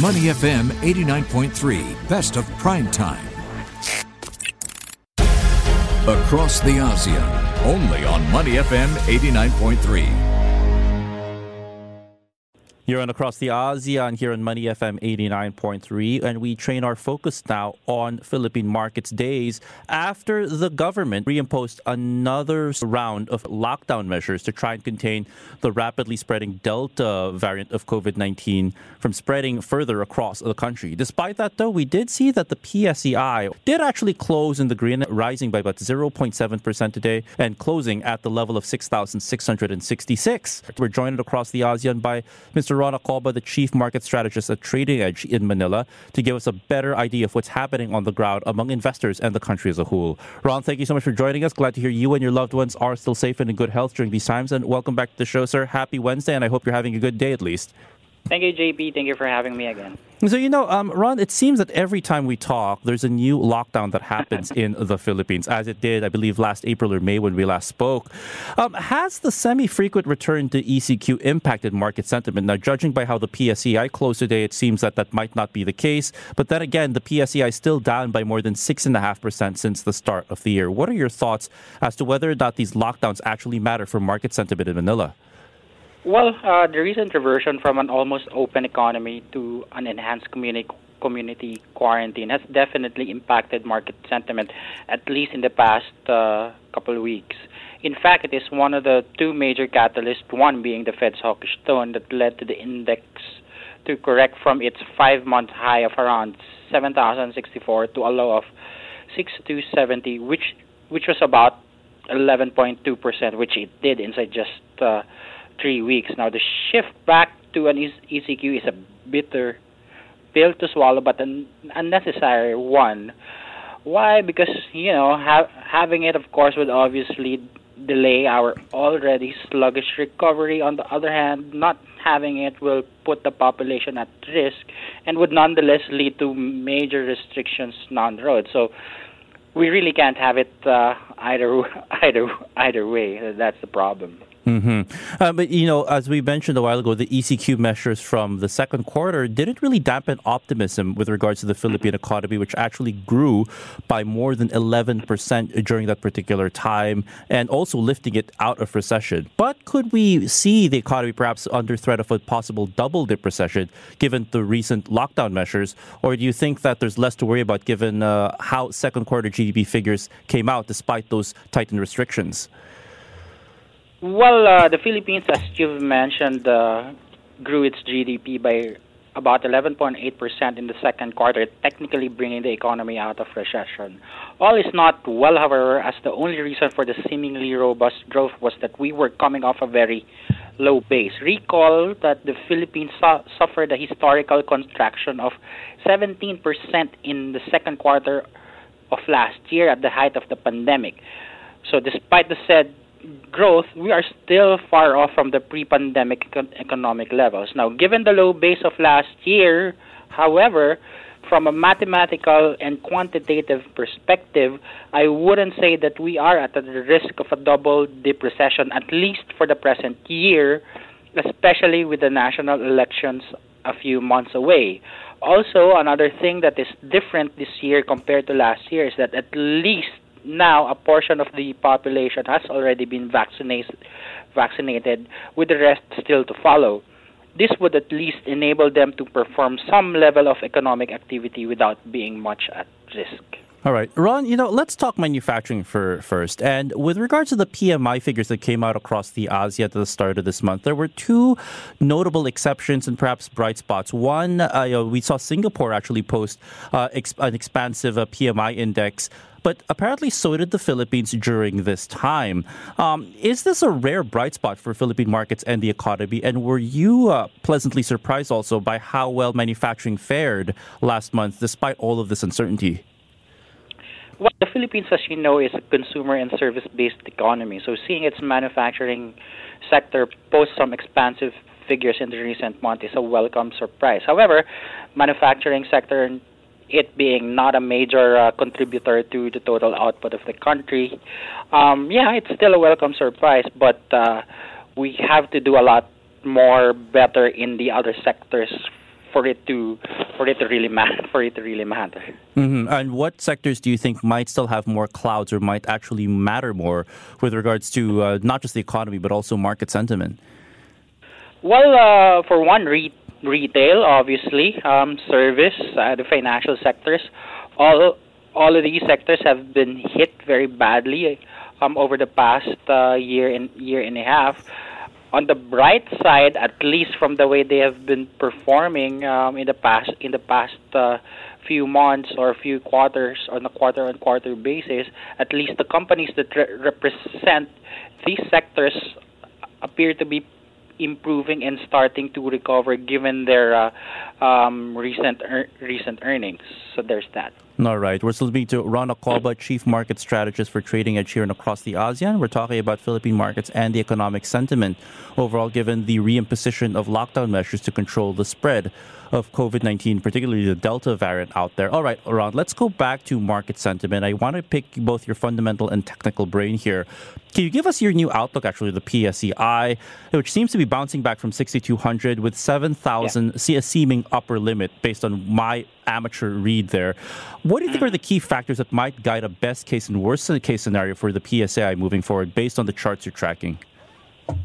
Money FM 89.3, best of prime time. Across the ASEAN, only on Money FM 89.3. You're on Across the ASEAN here on Money FM 89.3, and we train our focus now on Philippine markets days after the government reimposed another round of lockdown measures to try and contain the rapidly spreading Delta variant of COVID 19 from spreading further across the country. Despite that, though, we did see that the PSEI did actually close in the green, rising by about 0.7% today and closing at the level of 6,666. We're joined across the ASEAN by Mr. Ron Acoba, the Chief Market Strategist at Trading Edge in Manila, to give us a better idea of what's happening on the ground among investors and the country as a whole. Ron, thank you so much for joining us. Glad to hear you and your loved ones are still safe and in good health during these times. And welcome back to the show, sir. Happy Wednesday, and I hope you're having a good day at least. Thank you, JP. Thank you for having me again. So, you know, um, Ron, it seems that every time we talk, there's a new lockdown that happens in the Philippines, as it did, I believe, last April or May when we last spoke. Um, has the semi frequent return to ECQ impacted market sentiment? Now, judging by how the PSEI closed today, it seems that that might not be the case. But then again, the PSEI is still down by more than 6.5% since the start of the year. What are your thoughts as to whether or not these lockdowns actually matter for market sentiment in Manila? Well, uh, the recent reversion from an almost open economy to an enhanced community quarantine has definitely impacted market sentiment, at least in the past uh, couple of weeks. In fact, it is one of the two major catalysts, one being the Fed's hawkish tone that led to the index to correct from its five month high of around 7,064 to a low of 6,270, which, which was about 11.2%, which it did inside just uh, three weeks. Now, the shift back to an ECQ is a bitter pill to swallow, but an unnecessary one. Why? Because you know, ha- having it, of course, would obviously delay our already sluggish recovery. On the other hand, not having it will put the population at risk and would nonetheless lead to major restrictions on the road. So we really can't have it uh, either either either way. That's the problem. Mm-hmm. Uh, but you know, as we mentioned a while ago, the ECQ measures from the second quarter didn't really dampen optimism with regards to the Philippine economy, which actually grew by more than 11% during that particular time, and also lifting it out of recession. But could we see the economy perhaps under threat of a possible double dip recession given the recent lockdown measures, or do you think that there's less to worry about given uh, how second quarter GDP figures came out despite those tightened restrictions? Well, uh, the Philippines, as you've mentioned, uh, grew its GDP by about 11.8% in the second quarter, technically bringing the economy out of recession. All is not well, however, as the only reason for the seemingly robust growth was that we were coming off a very low base. Recall that the Philippines su- suffered a historical contraction of 17% in the second quarter of last year at the height of the pandemic. So, despite the said growth, we are still far off from the pre-pandemic economic levels. Now, given the low base of last year, however, from a mathematical and quantitative perspective, I wouldn't say that we are at the risk of a double dip recession, at least for the present year, especially with the national elections a few months away. Also, another thing that is different this year compared to last year is that at least now a portion of the population has already been vaccinated, vaccinated, with the rest still to follow. This would at least enable them to perform some level of economic activity without being much at risk. All right, Ron. You know, let's talk manufacturing for first. And with regards to the PMI figures that came out across the ASEAN at the start of this month, there were two notable exceptions and perhaps bright spots. One, uh, you know, we saw Singapore actually post uh, an expansive uh, PMI index but apparently so did the Philippines during this time. Um, is this a rare bright spot for Philippine markets and the economy? And were you uh, pleasantly surprised also by how well manufacturing fared last month, despite all of this uncertainty? Well, the Philippines, as you know, is a consumer and service-based economy. So seeing its manufacturing sector post some expansive figures in the recent month is a welcome surprise. However, manufacturing sector it being not a major uh, contributor to the total output of the country, um, yeah, it's still a welcome surprise. But uh, we have to do a lot more better in the other sectors for it to for it to really matter for it to really matter. Mm-hmm. And what sectors do you think might still have more clouds or might actually matter more with regards to uh, not just the economy but also market sentiment? Well, uh, for one, re- retail, obviously, um, service, uh, the financial sectors, all all of these sectors have been hit very badly um, over the past uh, year and year and a half. On the bright side, at least from the way they have been performing um, in the past in the past uh, few months or few quarters on a quarter on quarter basis, at least the companies that re- represent these sectors appear to be improving and starting to recover given their uh, um, recent er- recent earnings. So there's that. All right. We're still speaking to Ron Acoba, Chief Market Strategist for Trading Edge here and across the ASEAN. We're talking about Philippine markets and the economic sentiment overall given the reimposition of lockdown measures to control the spread of COVID 19, particularly the Delta variant out there. All right, Ron, let's go back to market sentiment. I want to pick both your fundamental and technical brain here. Can you give us your new outlook, actually, the PSEI, which seems to be bouncing back from 6,200 with 7,000, yeah. see a seeming upper limit based on my amateur read there. What do you think are the key factors that might guide a best case and worst case scenario for the PSEI moving forward based on the charts you're tracking?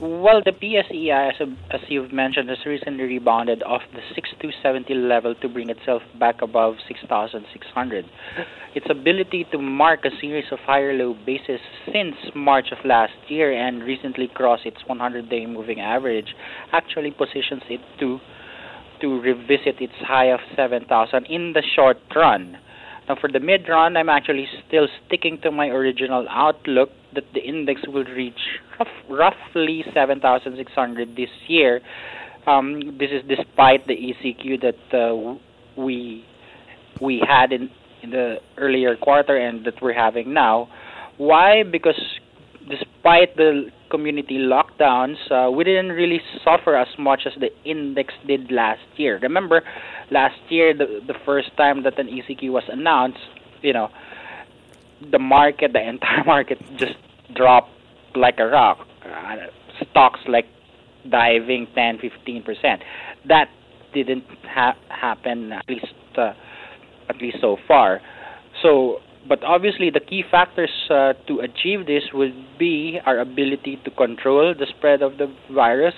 Well, the PSEI, as, as you've mentioned, has recently rebounded off the 6270 level to bring itself back above 6,600. Its ability to mark a series of higher low bases since March of last year and recently cross its 100-day moving average actually positions it to to revisit its high of 7,000 in the short run. Now, for the mid run, I'm actually still sticking to my original outlook that the index will reach rough, roughly 7,600 this year. Um, this is despite the ECQ that uh, we we had in, in the earlier quarter and that we're having now. Why? Because despite the community lockdowns, uh, we didn't really suffer as much as the index did last year. Remember, last year, the the first time that an ECQ was announced, you know, the market, the entire market, just dropped like a rock. Uh, stocks like diving 10, 15 percent. That didn't ha- happen at least uh, at least so far. So but obviously, the key factors uh, to achieve this would be our ability to control the spread of the virus.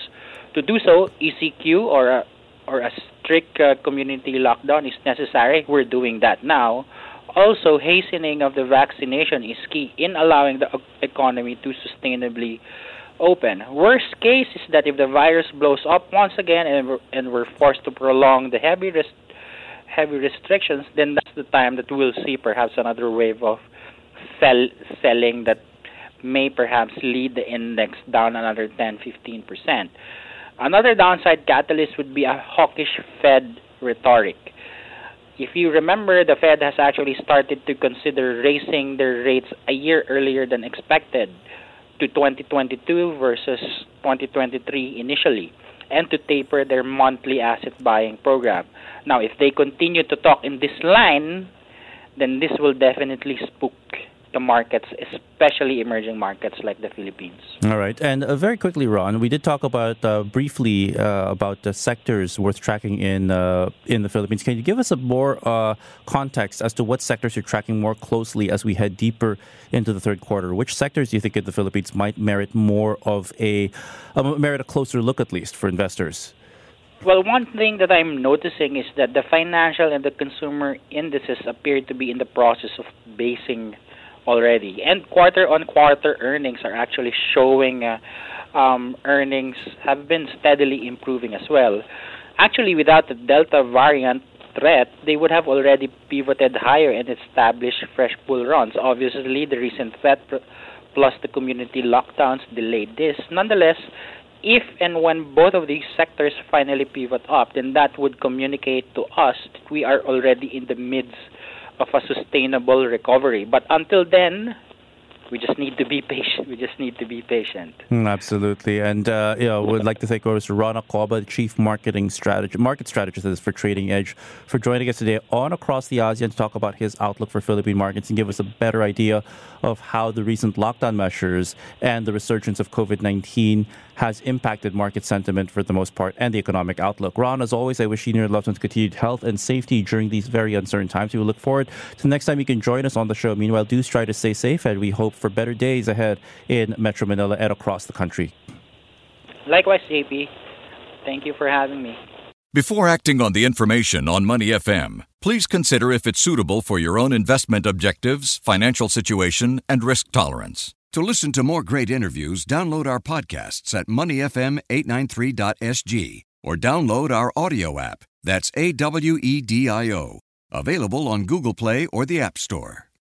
To do so, ECQ or a, or a strict uh, community lockdown is necessary. We're doing that now. Also, hastening of the vaccination is key in allowing the economy to sustainably open. Worst case is that if the virus blows up once again and we're, and we're forced to prolong the heavy rest- heavy restrictions, then the time that we'll see perhaps another wave of sell, selling that may perhaps lead the index down another 10 15%. Another downside catalyst would be a hawkish Fed rhetoric. If you remember, the Fed has actually started to consider raising their rates a year earlier than expected to 2022 versus 2023 initially and to taper their monthly asset buying program. Now, if they continue to talk in this line, then this will definitely spook the markets, especially emerging markets like the Philippines. All right, and uh, very quickly, Ron, we did talk about uh, briefly uh, about the sectors worth tracking in uh, in the Philippines. Can you give us a more uh, context as to what sectors you're tracking more closely as we head deeper into the third quarter? Which sectors do you think in the Philippines might merit more of a merit a closer look, at least for investors? Well, one thing that I'm noticing is that the financial and the consumer indices appear to be in the process of basing already. And quarter on quarter earnings are actually showing uh, um, earnings have been steadily improving as well. Actually, without the Delta variant threat, they would have already pivoted higher and established fresh bull runs. Obviously, the recent threat plus the community lockdowns delayed this. Nonetheless, if and when both of these sectors finally pivot up, then that would communicate to us that we are already in the midst of a sustainable recovery. But until then, we just need to be patient. We just need to be patient. Mm, absolutely, and uh, you know, would like to thank Mr. Ron Acoba, Chief Marketing Strategy, Market Strategist for Trading Edge, for joining us today on Across the ASEAN to talk about his outlook for Philippine markets and give us a better idea of how the recent lockdown measures and the resurgence of COVID nineteen has impacted market sentiment for the most part and the economic outlook. Ron, as always, I wish you and your loved ones continued health and safety during these very uncertain times. We look forward to the next time you can join us on the show. Meanwhile, do try to stay safe, and we hope for better days ahead in Metro Manila and across the country. Likewise, JP. Thank you for having me. Before acting on the information on Money FM, please consider if it's suitable for your own investment objectives, financial situation, and risk tolerance. To listen to more great interviews, download our podcasts at moneyfm893.sg or download our audio app. That's A W E D I O. Available on Google Play or the App Store.